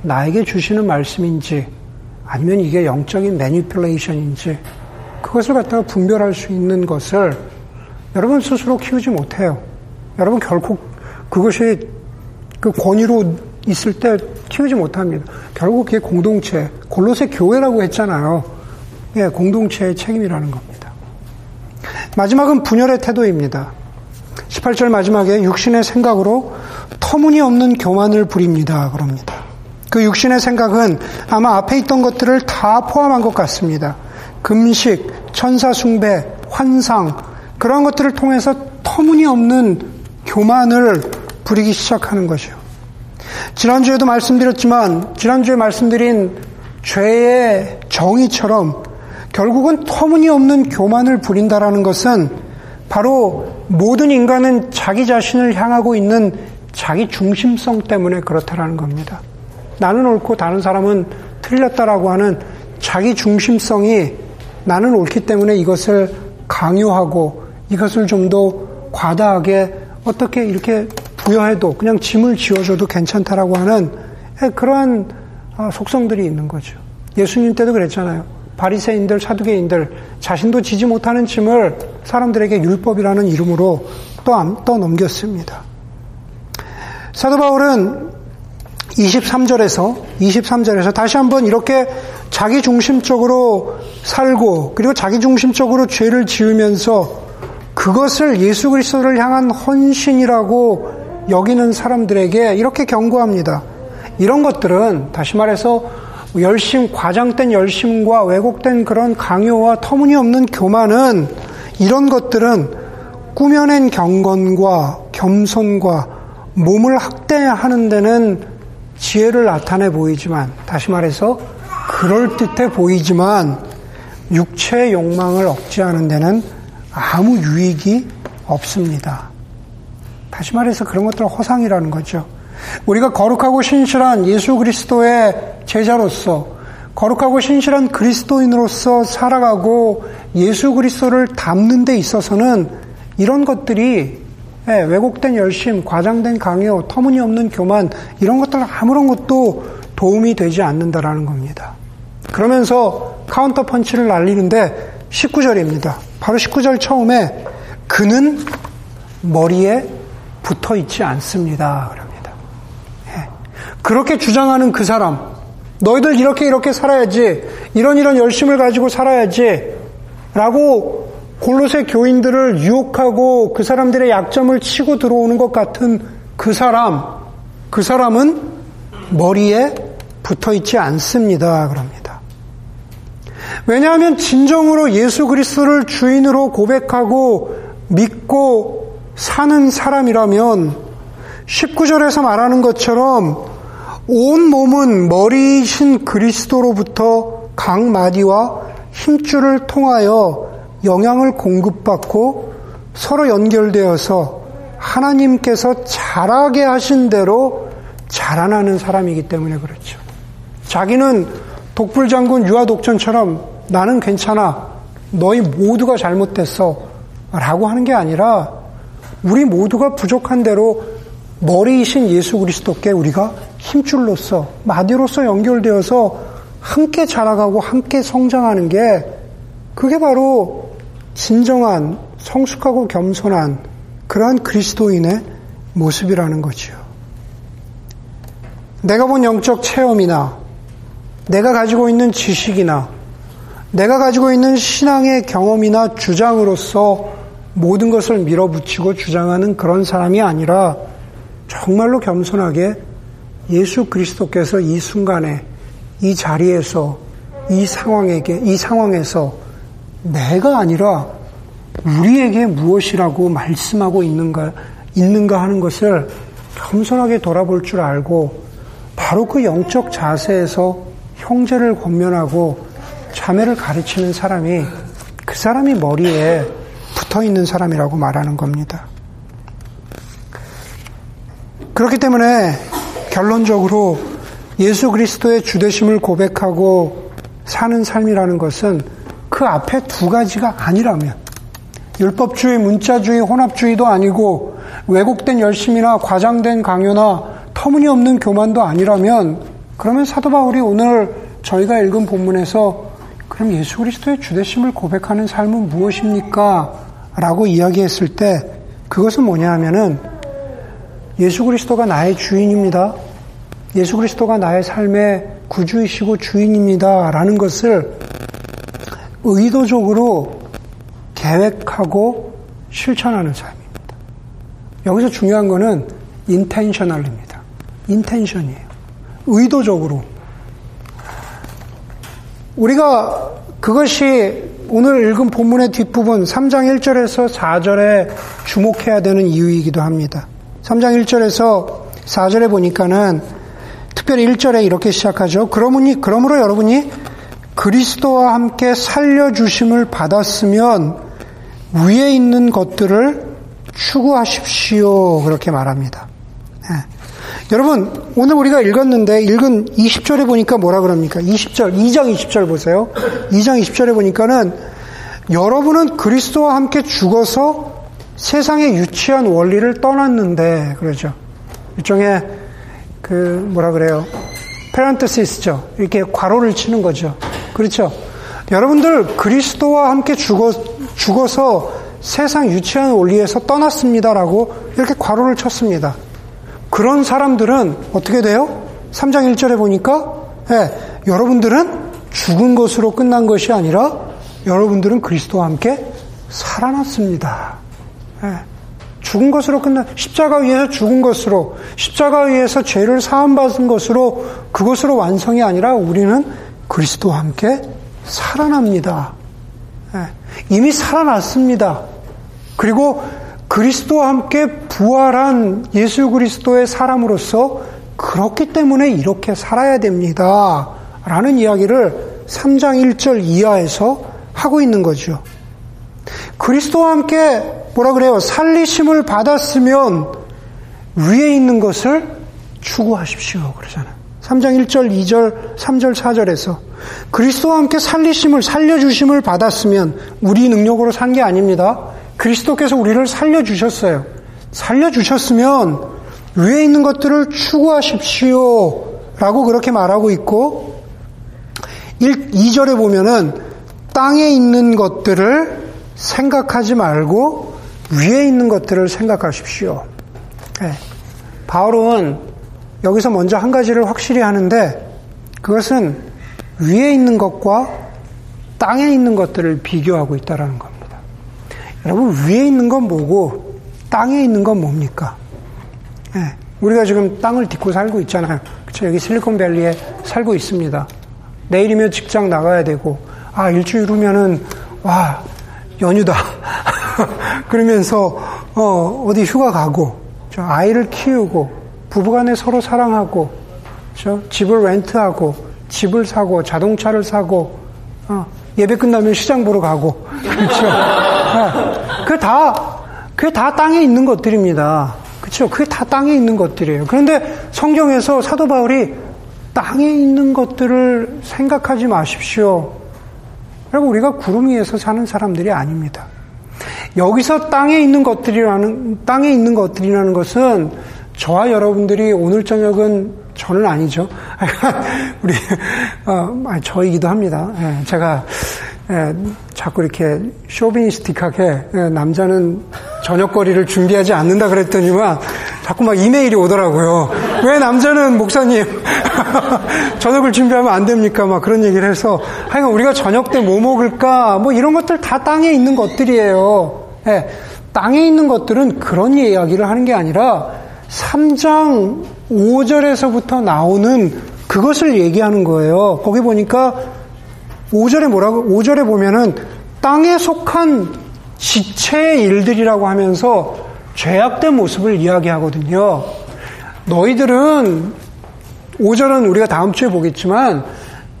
나에게 주시는 말씀인지 아니면 이게 영적인 매니플레이션인지 그것을 갖다가 분별할 수 있는 것을 여러분 스스로 키우지 못해요. 여러분 결코 그것이 그 권위로 있을 때 키우지 못합니다. 결국 그게 공동체, 골로새 교회라고 했잖아요. 예, 공동체의 책임이라는 겁니다. 마지막은 분열의 태도입니다. 18절 마지막에 육신의 생각으로 터무니없는 교만을 부립니다. 그럽니다. 그 육신의 생각은 아마 앞에 있던 것들을 다 포함한 것 같습니다. 금식, 천사숭배, 환상, 그런 것들을 통해서 터무니없는 교만을 부리기 시작하는 것이요. 지난주에도 말씀드렸지만, 지난주에 말씀드린 죄의 정의처럼 결국은 터무니없는 교만을 부린다라는 것은 바로 모든 인간은 자기 자신을 향하고 있는 자기 중심성 때문에 그렇다라는 겁니다. 나는 옳고 다른 사람은 틀렸다라고 하는 자기 중심성이 나는 옳기 때문에 이것을 강요하고 이것을 좀 더 과다하게 어떻게 이렇게 부여해도 그냥 짐을 지어줘도 괜찮다라고 하는 그러한 어, 속성들이 있는 거죠. 예수님 때도 그랬잖아요. 바리새인들, 사두개인들 자신도 지지 못하는 짐을 사람들에게 율법이라는 이름으로 또, 또 넘겼습니다. 사도 바울은 23절에서 23절에서 다시 한번 이렇게 자기 중심적으로 살고 그리고 자기 중심적으로 죄를 지으면서 그것을 예수 그리스도를 향한 헌신이라고 여기는 사람들에게 이렇게 경고합니다. 이런 것들은 다시 말해서 열심 과장된 열심과 왜곡된 그런 강요와 터무니없는 교만은 이런 것들은 꾸며낸 경건과 겸손과 몸을 학대하는 데는 지혜를 나타내 보이지만 다시 말해서 그럴듯해 보이지만 육체의 욕망을 억제하는 데는 아무 유익이 없습니다. 다시 말해서 그런 것들은 허상이라는 거죠. 우리가 거룩하고 신실한 예수 그리스도의 제자로서 거룩하고 신실한 그리스도인으로서 살아가고 예수 그리스도를 닮는 데 있어서는 이런 것들이 예, 왜곡된 열심, 과장된 강요, 터무니없는 교만 이런 것들 아무런 것도 도움이 되지 않는다라는 겁니다. 그러면서 카운터 펀치를 날리는데 19절입니다. 바로 19절 처음에 그는 머리에 붙어 있지 않습니다. 그럽니다. 예. 그렇게 주장하는 그 사람, 너희들 이렇게 이렇게 살아야지, 이런 이런 열심을 가지고 살아야지, 라고 골로새 교인들을 유혹하고 그 사람들의 약점을 치고 들어오는 것 같은 그 사람, 그 사람은 머리에 붙어 있지 않습니다. 그럽니다. 왜냐하면 진정으로 예수 그리스도를 주인으로 고백하고 믿고 사는 사람이라면 19절에서 말하는 것처럼 온 몸은 머리이신 그리스도로부터 각 마디와 힘줄을 통하여 영향을 공급받고 서로 연결되어서 하나님께서 자라게 하신 대로 자라나는 사람이기 때문에 그렇죠. 자기는 독불장군 유아독전처럼 나는 괜찮아. 너희 모두가 잘못됐어. 라고 하는 게 아니라 우리 모두가 부족한 대로 머리이신 예수 그리스도께 우리가 힘줄로서 마디로서 연결되어서 함께 자라가고 함께 성장하는 게 그게 바로 진정한 성숙하고 겸손한 그러한 그리스도인의 모습이라는 거지요. 내가 본 영적 체험이나 내가 가지고 있는 지식이나 내가 가지고 있는 신앙의 경험이나 주장으로서 모든 것을 밀어붙이고 주장하는 그런 사람이 아니라 정말로 겸손하게 예수 그리스도께서 이 순간에 이 자리에서 이 상황에게 이 상황에서 내가 아니라 우리에게 무엇이라고 말씀하고 있는가, 있는가 하는 것을 겸손하게 돌아볼 줄 알고 바로 그 영적 자세에서 형제를 권면하고 자매를 가르치는 사람이 그 사람이 머리에 붙어 있는 사람이라고 말하는 겁니다. 그렇기 때문에 결론적으로 예수 그리스도의 주되심을 고백하고 사는 삶이라는 것은 그 앞에 두 가지가 아니라면 율법주의, 문자주의, 혼합주의도 아니고 왜곡된 열심이나 과장된 강요나 터무니없는 교만도 아니라면 그러면 사도 바울이 오늘 저희가 읽은 본문에서 그럼 예수 그리스도의 주대심을 고백하는 삶은 무엇입니까? 라고 이야기했을 때 그것은 뭐냐 하면은 예수 그리스도가 나의 주인입니다. 예수 그리스도가 나의 삶의 구주이시고 주인입니다. 라는 것을 의도적으로 계획하고 실천하는 삶입니다. 여기서 중요한 거는 인텐셔널입니다. 인텐션이에요. 의도적으로. 우리가 그것이 오늘 읽은 본문의 뒷부분 3장 1절에서 4절에 주목해야 되는 이유이기도 합니다. 3장 1절에서 4절에 보니까는 특별히 1절에 이렇게 시작하죠. 그러므니, 그러므로 여러분이 그리스도와 함께 살려주심을 받았으면 위에 있는 것들을 추구하십시오. 그렇게 말합니다. 네. 여러분, 오늘 우리가 읽었는데, 읽은 20절에 보니까 뭐라 그럽니까? 20절, 2장 20절 보세요. 2장 20절에 보니까는 여러분은 그리스도와 함께 죽어서 세상의 유치한 원리를 떠났는데, 그러죠. 일종의 그, 뭐라 그래요. 페란테시스죠. 이렇게 괄호를 치는 거죠. 그렇죠. 여러분들 그리스도와 함께 죽어, 죽어서 세상 유치한 원리에서 떠났습니다라고 이렇게 괄호를 쳤습니다. 그런 사람들은 어떻게 돼요? 3장 1절에 보니까 네, 여러분들은 죽은 것으로 끝난 것이 아니라 여러분들은 그리스도와 함께 살아났습니다. 네, 죽은 것으로 끝난 십자가 위에서 죽은 것으로 십자가 위에서 죄를 사함 받은 것으로 그것으로 완성이 아니라 우리는 그리스도와 함께 살아납니다. 네, 이미 살아났습니다. 그리고 그리스도와 함께 부활한 예수 그리스도의 사람으로서 그렇기 때문에 이렇게 살아야 됩니다. 라는 이야기를 3장 1절 이하에서 하고 있는 거죠. 그리스도와 함께 뭐라 그래요? 살리심을 받았으면 위에 있는 것을 추구하십시오. 그러잖아요. 3장 1절, 2절, 3절, 4절에서 그리스도와 함께 살리심을, 살려주심을 받았으면 우리 능력으로 산 게 아닙니다. 그리스도께서 우리를 살려주셨어요. 살려주셨으면 위에 있는 것들을 추구하십시오. 라고 그렇게 말하고 있고, 1, 2절에 보면은 땅에 있는 것들을 생각하지 말고 위에 있는 것들을 생각하십시오. 네. 바울은 여기서 먼저 한 가지를 확실히 하는데 그것은 위에 있는 것과 땅에 있는 것들을 비교하고 있다는 겁니다. 여러분 위에 있는 건 뭐고 땅에 있는 건 뭡니까? 네, 우리가 지금 땅을 딛고 살고 있잖아요. 그쵸? 여기 실리콘밸리에 살고 있습니다. 내일이면 직장 나가야 되고 아 일주일 후면은 와 연휴다 그러면서 어, 어디 휴가 가고 저 아이를 키우고 부부간에 서로 사랑하고 저 집을 렌트하고 집을 사고 자동차를 사고 어, 예배 끝나면 시장 보러 가고 그렇죠. 네. 그게 다 그게 다 땅에 있는 것들입니다. 그렇죠. 그게 다 땅에 있는 것들이에요. 그런데 성경에서 사도 바울이 땅에 있는 것들을 생각하지 마십시오. 여러분 우리가 구름 위에서 사는 사람들이 아닙니다. 여기서 땅에 있는 것들이라는 땅에 있는 것들이라는 것은 저와 여러분들이 오늘 저녁은 저는 아니죠. 우리 어, 저이기도 합니다. 예, 제가 예, 자꾸 이렇게 쇼비니스틱하게 예, 남자는 저녁거리를 준비하지 않는다 그랬더니만 자꾸 막 이메일이 오더라고요. 왜 남자는 목사님 저녁을 준비하면 안 됩니까? 막 그런 얘기를 해서 하여간 우리가 저녁 때 뭐 먹을까? 뭐 이런 것들 다 땅에 있는 것들이에요. 예, 땅에 있는 것들은 그런 이야기를 하는 게 아니라 3장 5절에서부터 나오는 그것을 얘기하는 거예요. 거기 보니까 5절에 뭐라고, 5절에 보면은 땅에 속한 지체의 일들이라고 하면서 죄악된 모습을 이야기하거든요. 너희들은 5절은 우리가 다음 주에 보겠지만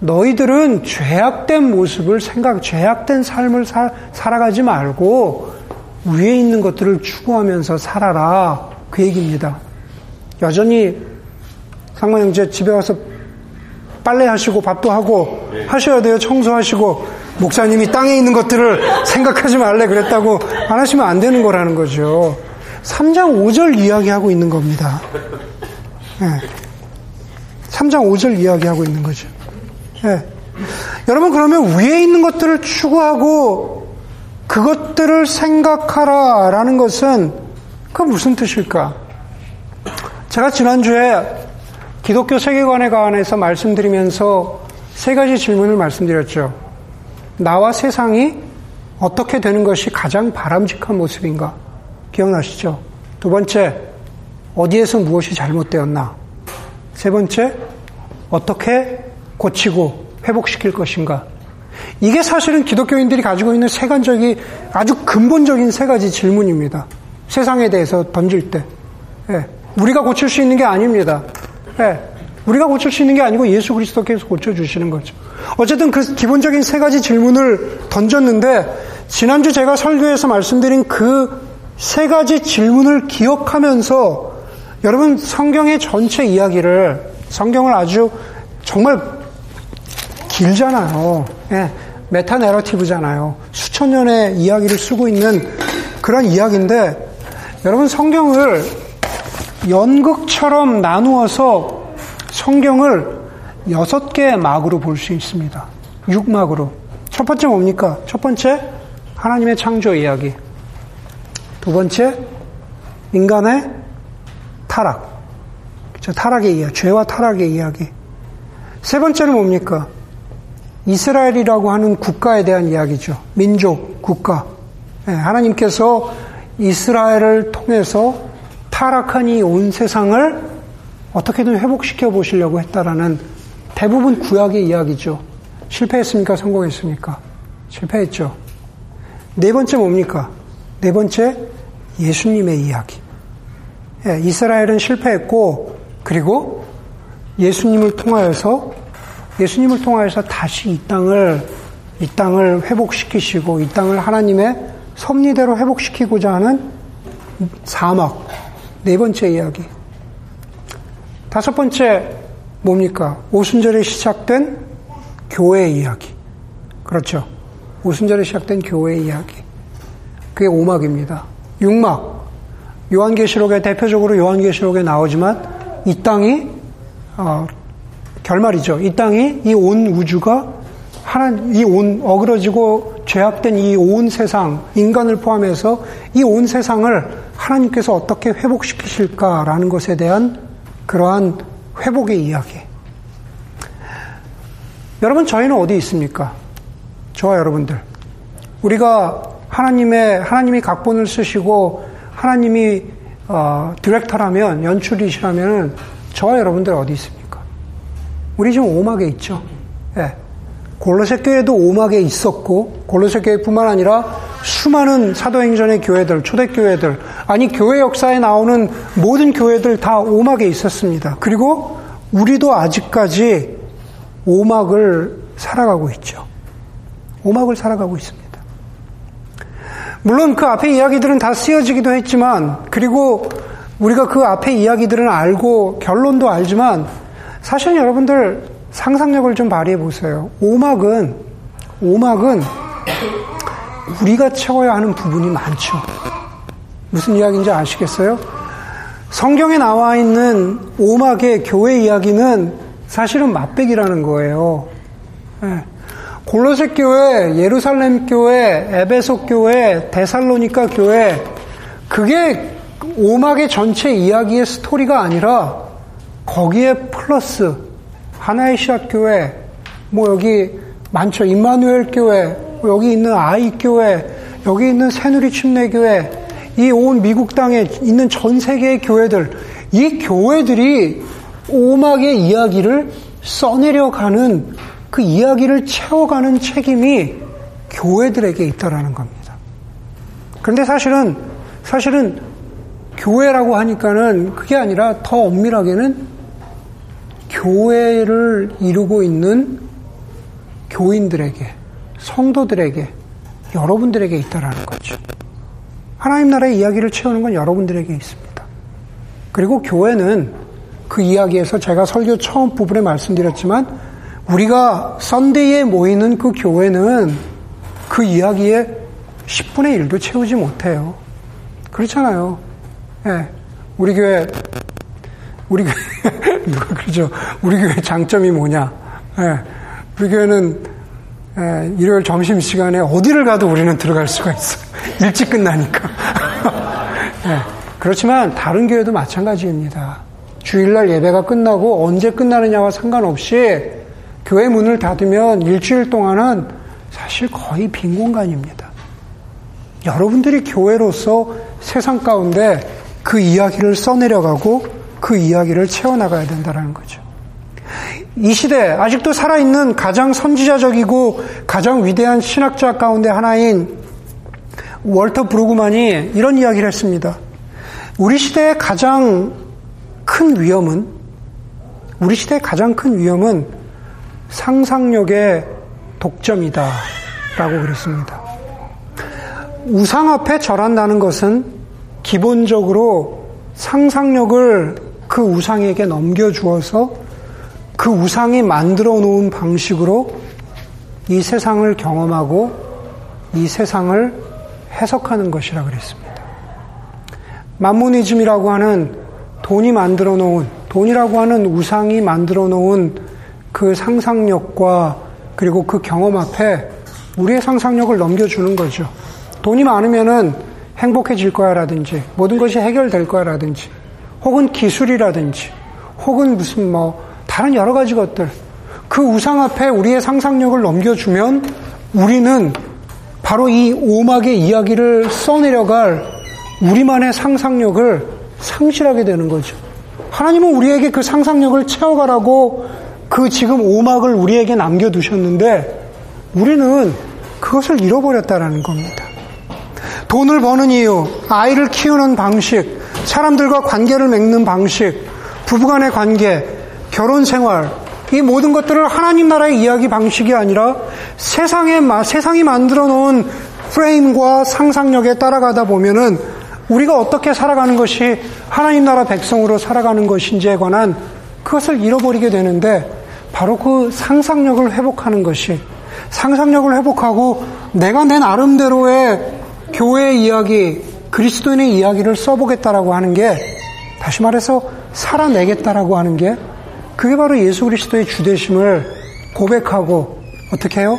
너희들은 죄악된 모습을 생각, 죄악된 삶을 사, 살아가지 말고 위에 있는 것들을 추구하면서 살아라. 그 얘기입니다. 여전히 상만 형제 집에 와서 빨래 하시고 밥도 하고 네. 하셔야 돼요. 청소하시고 목사님이 땅에 있는 것들을 생각하지 말래 그랬다고 안 하시면 안 되는 거라는 거죠. 3장 5절 이야기하고 있는 겁니다. 네. 3장 5절 이야기하고 있는 거죠. 네. 여러분 그러면 위에 있는 것들을 추구하고 그것들을 생각하라라는 것은 그 무슨 뜻일까? 제가 지난주에 기독교 세계관에 관해서 말씀드리면서 세 가지 질문을 말씀드렸죠. 나와 세상이 어떻게 되는 것이 가장 바람직한 모습인가? 기억나시죠? 두 번째, 어디에서 무엇이 잘못되었나? 세 번째, 어떻게 고치고 회복시킬 것인가? 이게 사실은 기독교인들이 가지고 있는 세간적인 아주 근본적인 세 가지 질문입니다. 세상에 대해서 던질 때. 예, 우리가 고칠 수 있는 게 아닙니다. 예, 우리가 고칠 수 있는 게 아니고 예수 그리스도께서 고쳐주시는 거죠. 어쨌든 그 기본적인 세 가지 질문을 던졌는데 지난주 제가 설교에서 말씀드린 그 세 가지 질문을 기억하면서 여러분 성경의 전체 이야기를 성경을 아주 정말 길잖아요. 예, 메타 내러티브잖아요. 수천 년의 이야기를 쓰고 있는 그런 이야기인데 여러분 성경을 연극처럼 나누어서 성경을 여섯 개의 막으로 볼 수 있습니다. 육막으로. 첫 번째 뭡니까? 첫 번째, 하나님의 창조 이야기. 두 번째, 인간의 타락. 그렇죠? 타락의 이야기, 죄와 타락의 이야기. 세 번째는 뭡니까? 이스라엘이라고 하는 국가에 대한 이야기죠. 민족, 국가. 네, 하나님께서 이스라엘을 통해서 타락한 이 온 세상을 어떻게든 회복시켜 보시려고 했다라는 대부분 구약의 이야기죠. 실패했습니까? 성공했습니까? 실패했죠. 네 번째 뭡니까? 네 번째 예수님의 이야기. 예, 이스라엘은 실패했고 그리고 예수님을 통하여서 예수님을 통하여서 다시 이 땅을 이 땅을 회복시키시고 이 땅을 하나님의 섭리대로 회복시키고자 하는 사막 네 번째 이야기. 다섯 번째 뭡니까? 오순절에 시작된 교회 이야기. 그렇죠. 오순절에 시작된 교회 이야기. 그게 오막입니다. 육막. 요한계시록에 대표적으로 요한계시록에 나오지만 이 땅이 어, 결말이죠. 이 땅이 이 온 우주가 하나 이 온 어그러지고 죄악된 이 온 세상 인간을 포함해서 이 온 세상을 하나님께서 어떻게 회복시키실까라는 것에 대한 그러한 회복의 이야기. 여러분, 저희는 어디 있습니까? 저와 여러분들. 우리가 하나님의, 하나님이 각본을 쓰시고 하나님이 어, 디렉터라면, 연출이시라면 저와 여러분들 어디 있습니까? 우리 지금 오막에 있죠. 예. 골로새 교회도 오막에 있었고 골로새 교회뿐만 아니라 수많은 사도행전의 교회들, 초대교회들, 아니 교회 역사에 나오는 모든 교회들 다 오막에 있었습니다. 그리고 우리도 아직까지 오막을 살아가고 있죠. 오막을 살아가고 있습니다. 물론 그 앞에 이야기들은 다 쓰여지기도 했지만, 그리고 우리가 그 앞에 이야기들은 알고 결론도 알지만, 사실 여러분들 상상력을 좀 발휘해 보세요. 오막은, 오막은 우리가 채워야 하는 부분이 많죠. 무슨 이야기인지 아시겠어요? 성경에 나와 있는 오막의 교회 이야기는 사실은 맛백이라는 거예요. 네. 골로새 교회, 예루살렘 교회, 에베소 교회, 데살로니카 교회, 그게 오막의 전체 이야기의 스토리가 아니라 거기에 플러스 하나의 시앗 교회, 뭐 여기 많죠. 임마누엘 교회, 여기 있는 아이 교회, 여기 있는 새누리 침례 교회, 이 온 미국 땅에 있는 전 세계의 교회들, 이 교회들이 오막의 이야기를 써내려가는 그 이야기를 채워가는 책임이 교회들에게 있다라는 겁니다. 그런데 사실은 사실은 교회라고 하니까는 그게 아니라 더 엄밀하게는 교회를 이루고 있는 교인들에게, 성도들에게, 여러분들에게 있다라는 거죠. 하나님 나라의 이야기를 채우는 건 여러분들에게 있습니다. 그리고 교회는 그 이야기에서 제가 설교 처음 부분에 말씀드렸지만 우리가 썬데이에 모이는 그 교회는 그 이야기에 10분의 1도 채우지 못해요. 그렇잖아요. 예. 네. 우리 교회, 우리 교회, 누가 그러죠? 우리 교회 장점이 뭐냐? 예. 네. 우리 교회는 예, 일요일 점심 시간에 어디를 가도 우리는 들어갈 수가 있어요. 일찍 끝나니까. 예. 그렇지만 다른 교회도 마찬가지입니다. 주일날 예배가 끝나고 언제 끝나느냐와 상관없이 교회 문을 닫으면 일주일 동안은 사실 거의 빈 공간입니다. 여러분들이 교회로서 세상 가운데 그 이야기를 써내려가고 그 이야기를 채워나가야 된다는 거죠. 이 시대 아직도 살아있는 가장 선지자적이고 가장 위대한 신학자 가운데 하나인 월터 브루그만이 이런 이야기를 했습니다. 우리 시대의 가장 큰 위험은 우리 시대의 가장 큰 위험은 상상력의 독점이다 라고 그랬습니다. 우상 앞에 절한다는 것은 기본적으로 상상력을 그 우상에게 넘겨주어서 그 우상이 만들어 놓은 방식으로 이 세상을 경험하고 이 세상을 해석하는 것이라 그랬습니다. 만모니즘이라고 하는 돈이 만들어 놓은, 돈이라고 하는 우상이 만들어 놓은 그 상상력과 그리고 그 경험 앞에 우리의 상상력을 넘겨주는 거죠. 돈이 많으면은 행복해질 거야 라든지 모든 것이 해결될 거야 라든지 혹은 기술이라든지 혹은 무슨 뭐 다른 여러 가지 것들 그 우상 앞에 우리의 상상력을 넘겨주면 우리는 바로 이 오막의 이야기를 써내려갈 우리만의 상상력을 상실하게 되는 거죠. 하나님은 우리에게 그 상상력을 채워가라고 그 지금 오막을 우리에게 남겨두셨는데 우리는 그것을 잃어버렸다라는 겁니다. 돈을 버는 이유, 아이를 키우는 방식, 사람들과 관계를 맺는 방식, 부부간의 관계, 결혼 생활, 이 모든 것들을 하나님 나라의 이야기 방식이 아니라 세상에, 세상이 만들어 놓은 프레임과 상상력에 따라가다 보면은 우리가 어떻게 살아가는 것이 하나님 나라 백성으로 살아가는 것인지에 관한 그것을 잃어버리게 되는데 바로 그 상상력을 회복하는 것이 상상력을 회복하고 내가 내 나름대로의 교회의 이야기, 그리스도인의 이야기를 써보겠다라고 하는 게 다시 말해서 살아내겠다라고 하는 게 그게 바로 예수 그리스도의 주대심을 고백하고 어떻게 해요?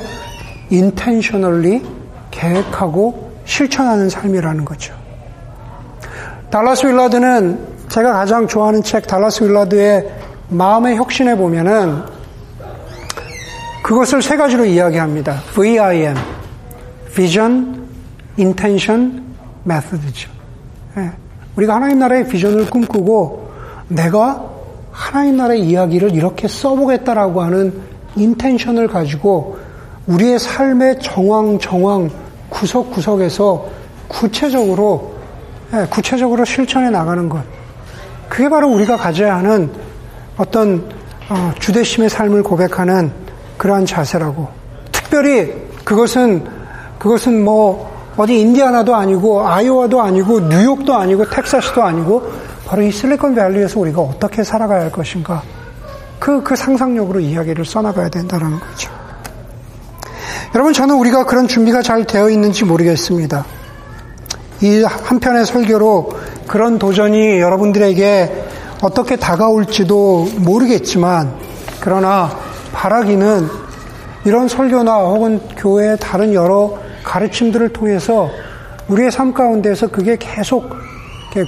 intentionally 계획하고 실천하는 삶이라는 거죠. 달라스 윌라드는 제가 가장 좋아하는 책 달라스 윌라드의 마음의 혁신에 보면은 그것을 세 가지로 이야기합니다. VIM, Vision, intention method죠. 예. 우리가 하나님 나라의 비전을 꿈꾸고 내가 하나님 나라의 이야기를 이렇게 써보겠다라고 하는 intention을 가지고 우리의 삶의 정황 정황 구석구석에서 구체적으로 예, 구체적으로 실천해 나가는 것. 그게 바로 우리가 가져야 하는 어떤 어, 주대심의 삶을 고백하는 그러한 자세라고. 특별히 그것은 그것은 뭐 어디 인디아나도 아니고 아이오와도 아니고 뉴욕도 아니고 텍사스도 아니고 바로 이 실리콘밸리에서 우리가 어떻게 살아가야 할 것인가 그, 그 상상력으로 이야기를 써나가야 된다는 거죠. 여러분 저는 우리가 그런 준비가 잘 되어 있는지 모르겠습니다. 이 한편의 설교로 그런 도전이 여러분들에게 어떻게 다가올지도 모르겠지만 그러나 바라기는 이런 설교나 혹은 교회의 다른 여러 가르침들을 통해서 우리의 삶 가운데서 그게 계속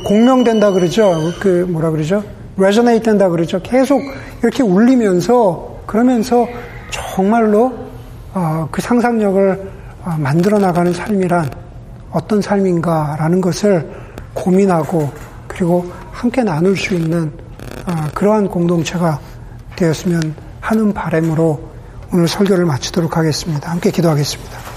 공명된다 그러죠. 그 뭐라 그러죠? 레저네이트 된다 그러죠. 계속 이렇게 울리면서 그러면서 정말로 어, 그 상상력을 어, 만들어 나가는 삶이란 어떤 삶인가라는 것을 고민하고 그리고 함께 나눌 수 있는 어, 그러한 공동체가 되었으면 하는 바람으로 오늘 설교를 마치도록 하겠습니다. 함께 기도하겠습니다.